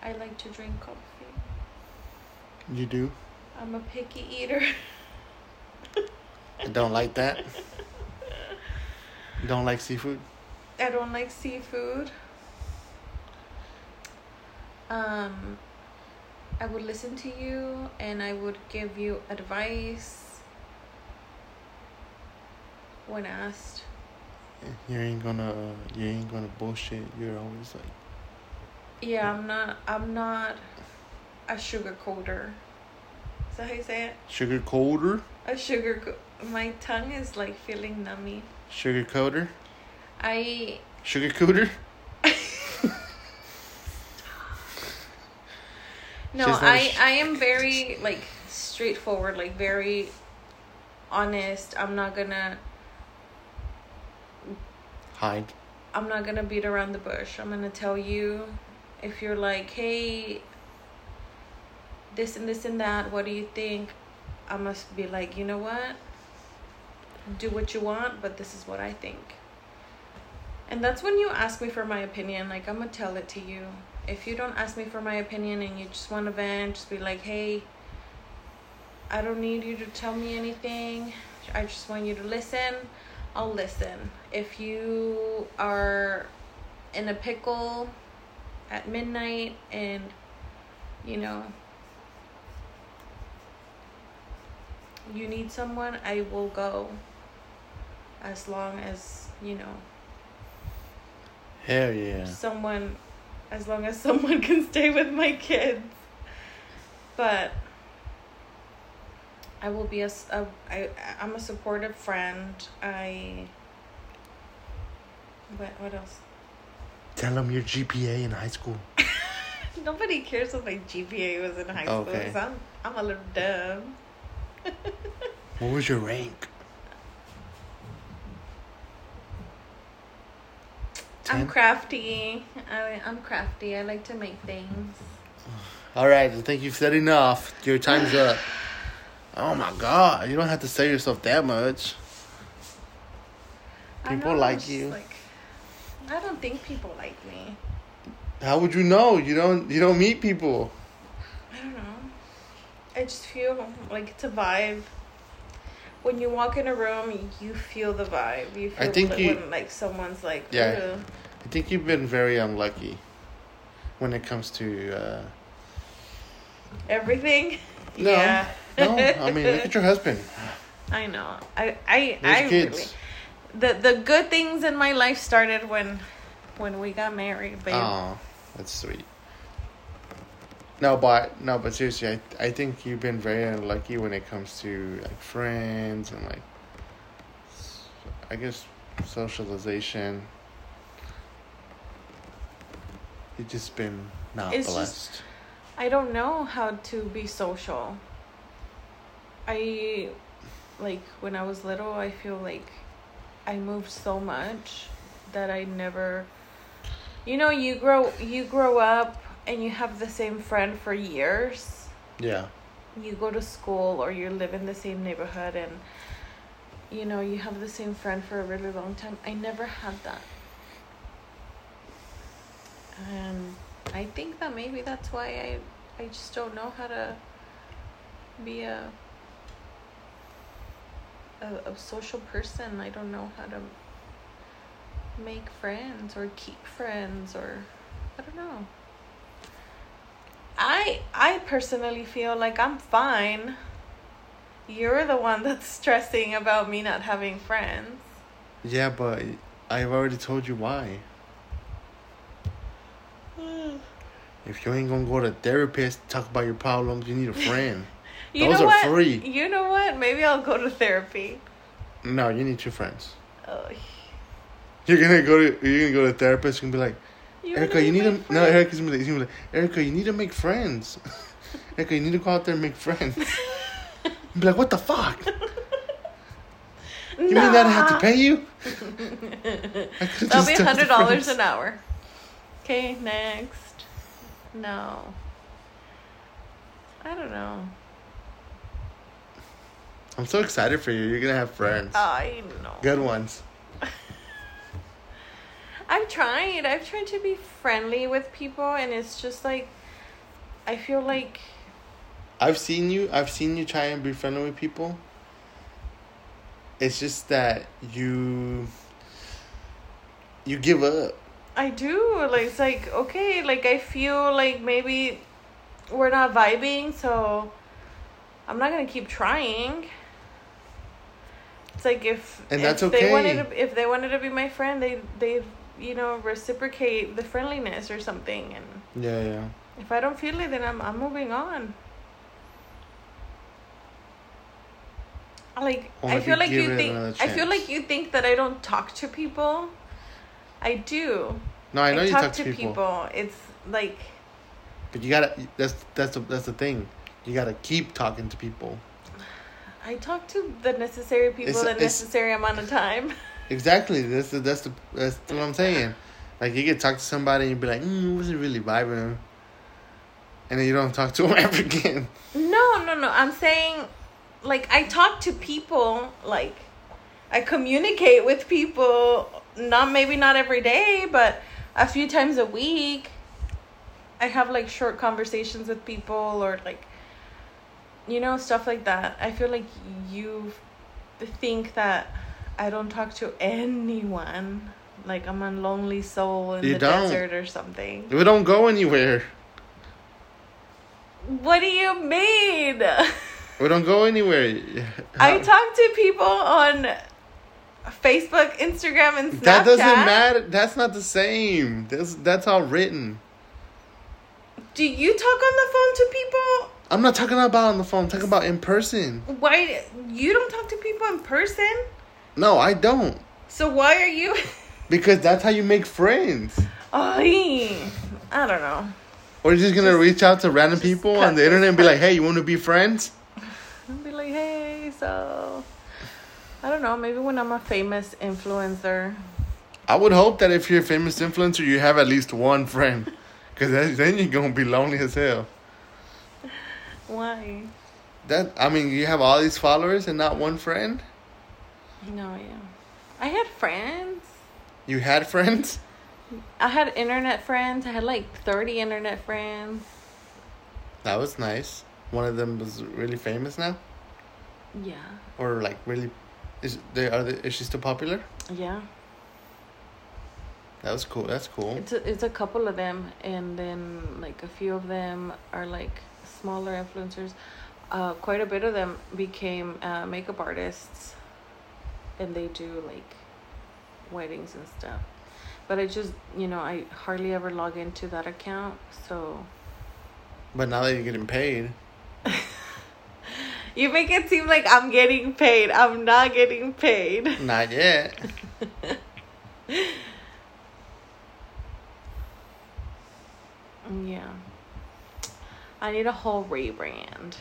I like to drink coffee. You do? I'm a picky eater. I don't like that. You don't like seafood? I don't like seafood. Um, I would listen to you and I would give you advice when asked. You ain't gonna you ain't gonna bullshit. You're always like Yeah, I'm not. I'm not a sugar coater. Is that how you say it? sugar coater, A sugar. Co- my tongue is like feeling nummy. sugar coater, I sugar cooter. No, She's not a I I am very like straightforward, like very honest. I'm not gonna Hide. I'm not gonna beat around the bush. I'm gonna tell you if you're like, hey, this and this and that, what do you think? I must be like, you know what? Do what you want, but this is what I think. And that's when you ask me for my opinion. Like, I'm gonna tell it to you. If you don't ask me for my opinion and you just want to vent, just be like, hey, I don't need you to tell me anything. I just want you to listen. I'll listen. If you are in a pickle at midnight and, you know, you need someone, I will go. As long as, you know, Hell yeah. someone as long as someone can stay with my kids but i will be a, a I, i'm a supportive friend i what, what else Tell them your GPA in high school. nobody cares what my gpa was in high oh, school Okay. I'm, I'm a little dumb What was your rank? i'm crafty I, i'm crafty i like to make things All right, I think you've said enough. Your time's up. Oh my god, you don't have to say yourself that much. People know, like you. like i don't think people like me How would you know? You don't you don't meet people. I don't know. I just feel like it's a vibe. When you walk in a room, you feel the vibe. You feel I think like you- when like someone's like, Yeah. "Ugh." I think you've been very unlucky when it comes to uh everything. No. Yeah. No, I mean look at your husband. I know. I I There's I kids. really the the good things in my life started when when we got married, babe. Oh, that's sweet. No, but no, but seriously, I I think you've been very unlucky when it comes to like friends and like, I guess socialization. You've just been not It's just- blessed. I don't know how to be social. I like when I was little, I feel like I moved so much that I never You know, you grow you grow up and you have the same friend for years. yeah, You go to school or you live in the same neighborhood and you know, you have the same friend for a really long time. I never had that. And I think that maybe that's why I I just don't know how to be a a, a social person. I don't know how to make friends or keep friends or I don't know. I I personally feel like I'm fine. You're the one that's stressing about me not having friends. yeah, but I've already told you why. If you ain't gonna go to therapist, talk about your problems, you need a friend. You Those know are what? free. You know what? Maybe I'll go to therapy. no, you need two friends. Ugh. You're gonna go to you're gonna go to a therapist and be like, You Erica, you need to no? Erica's gonna be, like, gonna be like, Erica, you need to make friends. Erica, you need to go out there and make friends. be like, what the fuck? You mean that I have to pay you? That'll be hundred dollars an hour. Okay, next. No. I don't know. I'm so excited for you. You're gonna have friends. I know. Good ones. I've tried. I've tried to be friendly with people, and it's just like, I feel like I've seen you. I've seen you try and be friendly with people. It's just that you you give up. I do. Like it's like okay, like I feel like maybe we're not vibing, so I'm not gonna keep trying. It's like if And if that's they okay. wanted to, if they wanted to be my friend, they they you know reciprocate the friendliness or something. And Yeah, yeah. if I don't feel it, then I'm I'm moving on. Like I feel like you think I feel like you think that I don't talk to people. I do. No, I know you talk, talk to to people. people, It's like but you gotta. That's that's the that's the thing. You gotta keep talking to people. I talk to the necessary people It's- the it's- necessary amount of time. Exactly. That's the that's the that's what I'm saying. Like you could talk to somebody and be like, mm, wasn't really vibing, and then you don't talk to them ever again. No, no, no. I'm saying, like, I talk to people. Like, I communicate with people. Not maybe not every day, but a few times a week. I have like short conversations with people, or like, you know, stuff like that. I feel like you think that I don't talk to anyone. Like I'm a lonely soul in You the don't. desert or something. We don't go anywhere. What do you mean? We don't go anywhere. I talk to people on Facebook, Instagram, and Snapchat. That doesn't matter. That's not the same. That's that's all written. Do you talk on the phone to people? I'm not talking about on the phone. I'm talking about in person. Why you don't talk to people in person? No, I don't. So why are you? Because that's how you make friends. Ay, I don't know. Or you're just gonna reach out to random people on the internet and be like, "Hey, you want to be friends?" I'll be like, hey, so I don't know. Maybe when I'm a famous influencer, I would hope that if you're a famous influencer, you have at least one friend, because then you're gonna be lonely as hell. why? That I mean, you have all these followers and not one friend. No, yeah. I had friends. You had friends. I had internet friends. I had like 30 internet friends. That was nice. One of them was really famous now, Yeah. or like really, is they are they, is she still popular? Yeah. That was cool. That's cool. It's a, it's a couple of them, and then like a few of them are like smaller influencers. Uh, quite a bit of them became uh, makeup artists, and they do like weddings and stuff. But I just you know I hardly ever log into that account, so But now that you're getting paid, you make it seem like I'm getting paid. I'm not getting paid. not yet. Yeah. I need a whole rebrand.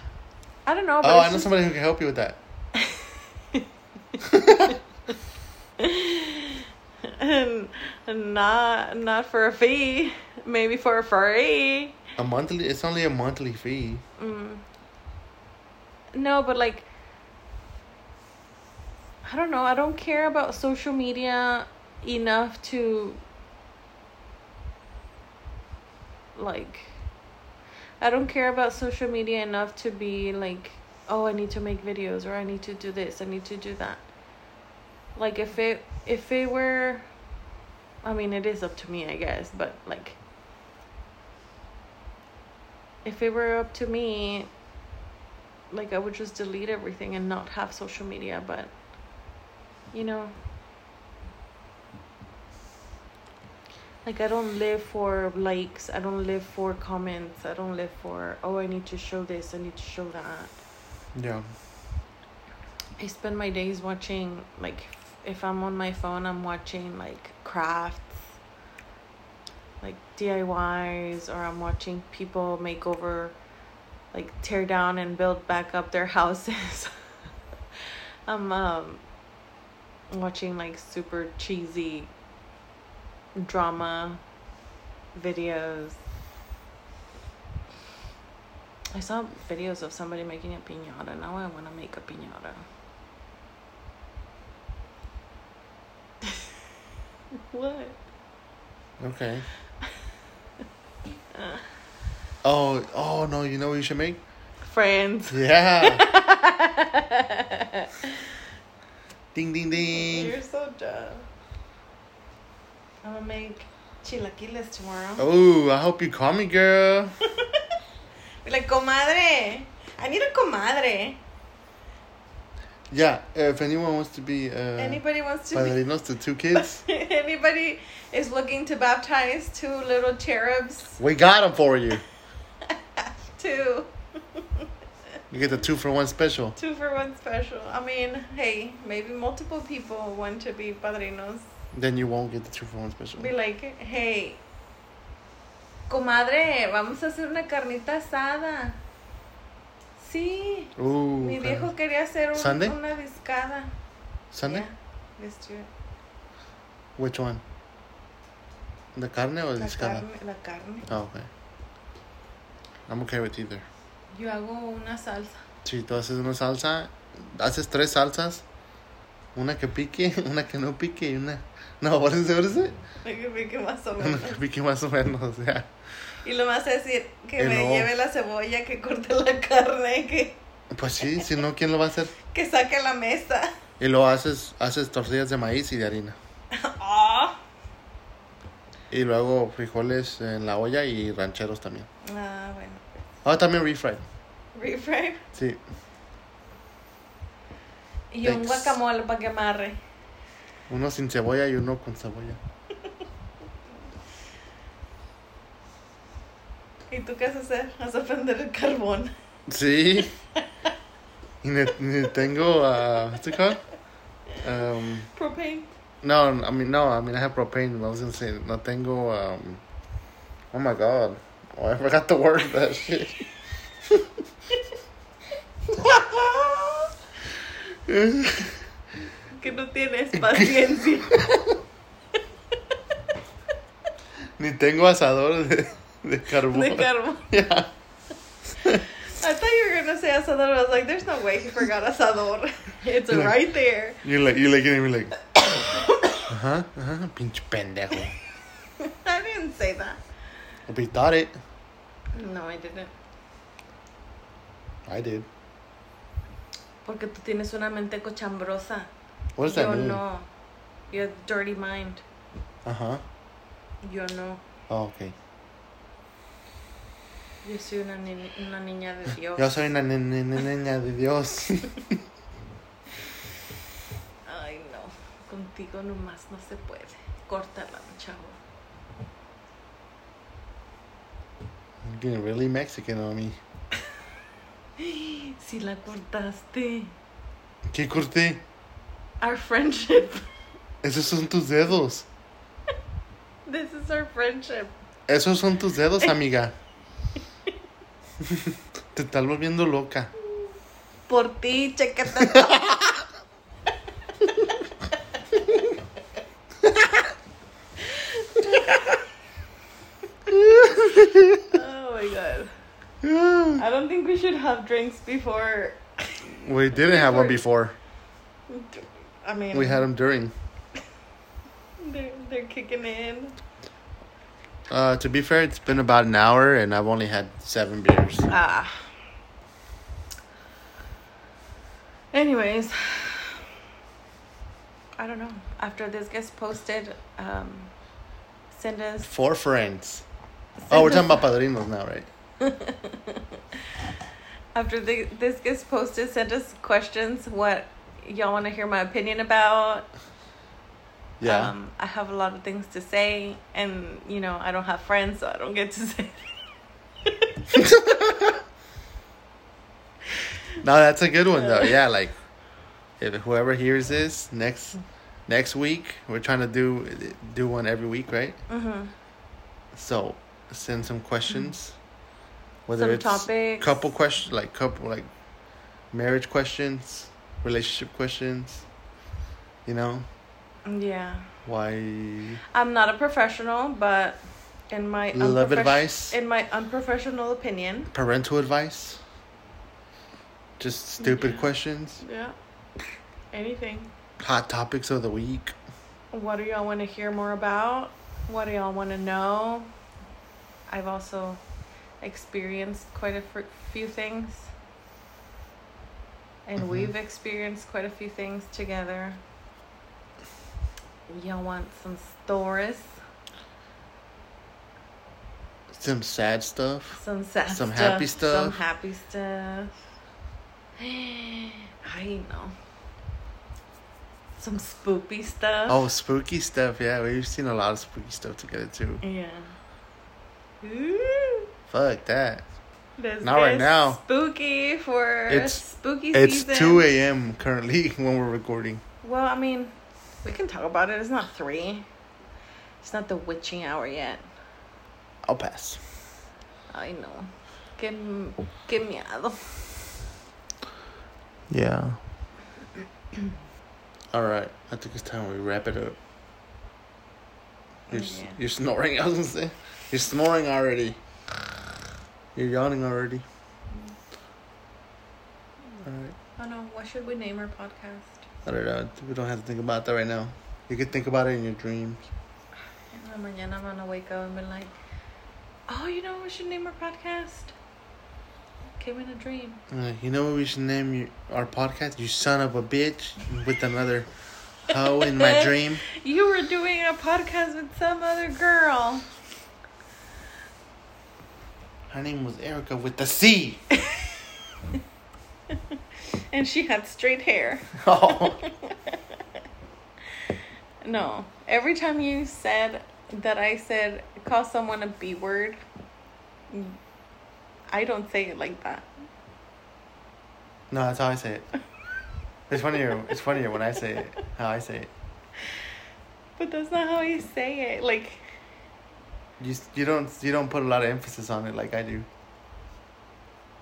I don't know. Oh, I know just- somebody who can help you with that. And not not for a fee, maybe for a free. A monthly. It's only a monthly fee. Mm. No, but like I don't know. I don't care about social media enough to like I don't care about social media enough to be like, oh, I need to make videos or I need to do this, I need to do that. Like if it if it were I mean, it is up to me, I guess, but like if it were up to me, like I would just delete everything and not have social media, but you know, like I don't live for likes, I don't live for comments, I don't live for oh I need to show this, I need to show that. Yeah. I spend my days watching like if I'm on my phone, I'm watching like crafts, like DIYs, or I'm watching people make over, like tear down and build back up their houses. I'm um, watching like super cheesy drama videos. I saw videos of somebody making a piñata. Now I want to make a piñata. what? Okay. Uh. Oh, oh no! You know what you should make? Friends. Yeah. ding ding ding. You're so dumb. I'm gonna make chilaquiles tomorrow. Oh, I hope you call me, girl. Be like, comadre. I need a comadre. Yeah, if anyone wants to be uh, Anybody wants to be. padrinos to two kids, Anybody is looking to baptize two little cherubs? we got them for you. Two. You get the two for one special. Two for one special. I mean, hey, maybe multiple people want to be padrinos. Then you won't get the two for one special. Be like, hey, comadre, vamos a hacer una carnita asada. Sí. Ooh. Mi viejo quería hacer un- Sunday? una discada. Sunday? Yeah, it. Which one? The carne or the La discada? carne, la carne. Oh, okay. I'm okay with either. Yo hago una salsa. Si tú haces una salsa, haces tres salsas. Una que pique, una que no pique y una... No, is it? Me que pique más o Una menos. que pique más o menos, yeah. Y lo más es decir que Y me no. lleve la cebolla, que corte la carne, que, Pues sí, si no, ¿quién lo va a hacer? que saque la mesa. Y luego haces, haces tortillas de maíz y de harina. Ah, Y luego frijoles en la olla y rancheros también. Ah, bueno. Ah, también refried. Reframe. Sí. Y un guacamole para que amarre. Uno sin cebolla y uno con cebolla. ¿Y tú qué vas a hacer? Vas a prender el carbón. Sí. Y ni, ni tengo, uh, what's it called? Um, Propane. no, I mean, no, I mean, I have propane. I was gonna say, no tengo, um, oh my god. Oh, I forgot the word that shit. que no tienes paciencia. Ni tengo asador de, de carbón. de carbón. Yeah. I thought you were gonna say asador. I was like, there's no way he forgot asador. It's Like- right there. You're like, you're like, you're like, uh-huh, uh-huh, pinche pendejo. I didn't say that. But he thought it. No, I didn't. I did. Porque tú tienes una mente cochambrosa. What does that Yo mean? no. You have dirty mind. Uh-huh. Yo no. Oh, okay. Yo soy una, ni- una niña de Dios. Yo soy una ne- niña de Dios. Ay, no. Contigo nomás no se puede. Córtala, chavo. Getting really Mexican on me. Si la cortaste. ¿Qué corté? Our friendship. Esos son tus dedos. This is our friendship. Esos son tus dedos, amiga. Te estás volviendo loca. Por ti, chécate. oh my god. I don't think we should have drinks before. We didn't have one before. I mean, We had them during. They're, they're kicking in. Uh, to be fair, it's been about an hour and I've only had seven beers. Ah. Anyways, I don't know. After this gets posted, um, send us. Four friends. send Oh, we're us- talking about padrinos now, right? After the, this gets posted, send us questions. What y'all want to hear my opinion about? Yeah. Um, I have a lot of things to say, and you know I don't have friends, so I don't get to say. no, that's a good one though. Yeah, like if whoever hears this next next week we're trying to do do one every week, right? Mm-hmm. So send some questions. Whether Some it's topics. couple questions, like couple like marriage questions, relationship questions. You know Yeah. why I'm not a professional, but in my Love unprofes- advice? in my unprofessional opinion, parental advice. Just stupid Yeah. questions. yeah. Anything. Hot topics of the week. What do y'all want to hear more about? What do y'all want to know? I've also experienced quite a few things. And Mhm. we've experienced quite a few things together. Y'all want some stories? Some sad stuff. Some sad Some stuff, happy stuff. Some happy stuff. I know. Some spooky stuff. Oh, spooky stuff. Yeah, we've seen a lot of spooky stuff together too. Yeah. Ooh. Fuck that. Let's Not right now. Spooky for It's- spooky It's season. 2 a.m. currently when we're recording. Well, I mean, we can talk about it. It's not three. It's not the witching hour yet. I'll pass. I know. Give, m- give miedo. Yeah. All right. I think it's time we wrap it up. You're, s Yeah. you're snoring. I was gonna say you're snoring already. You're yawning already. Mm. All right. Oh no, what should we name our podcast? I don't know. We don't have to think about that right now. You could think about it in your dreams. In la mañana I'm gonna wake up and be like, oh, you know what we should name our podcast? Came in a dream. Uh, you know what we should name you, our podcast? You son of a bitch with another hoe in my dream. You were doing a podcast with some other girl. Her name was Erica with the C. And she had straight hair. Oh. No. Every time you said that I said call someone a B word, I don't say it like that. No, that's how I say it. It's funnier. It's funnier when I say it. How I say it. But that's not how you say it. Like You you don't you don't put a lot of emphasis on it like I do.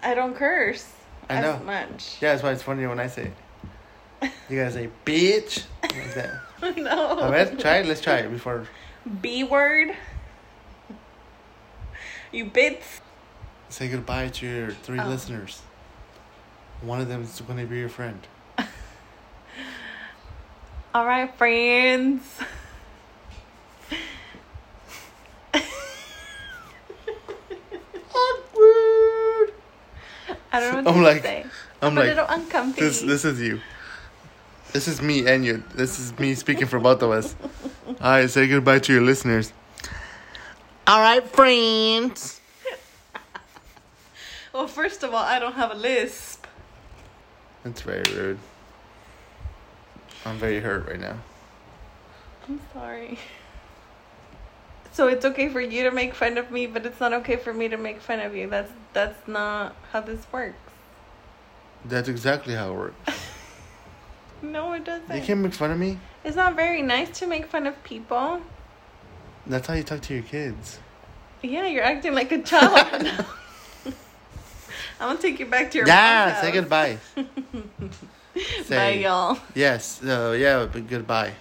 I don't curse I know. much. Yeah, that's why it's funnier when I say it. You gotta say bitch like that. no. A ver, try it. Let's try it before. B word. You bits. Say goodbye to your three Oh. listeners. One of them is gonna be your friend. All right, friends. I don't know what I'm to like- say. I'm a like little uncomfy. this. This is you. This is me and you. This is me speaking for both of us. All right, say goodbye to your listeners. All right, friends. Well, first of all, I don't have a lisp. That's very rude. I'm very hurt right now. I'm sorry. So it's okay for you to make fun of me, but it's not okay for me to make fun of you. That's that's not how this works. That's exactly how it works. No, it doesn't. You can't make fun of me. It's not very nice to make fun of people. That's how you talk to your kids. Yeah, you're acting like a child. I'm gonna take you back to your Yeah, say goodbye. Bye, Say y'all. yes. Uh, yeah, but goodbye.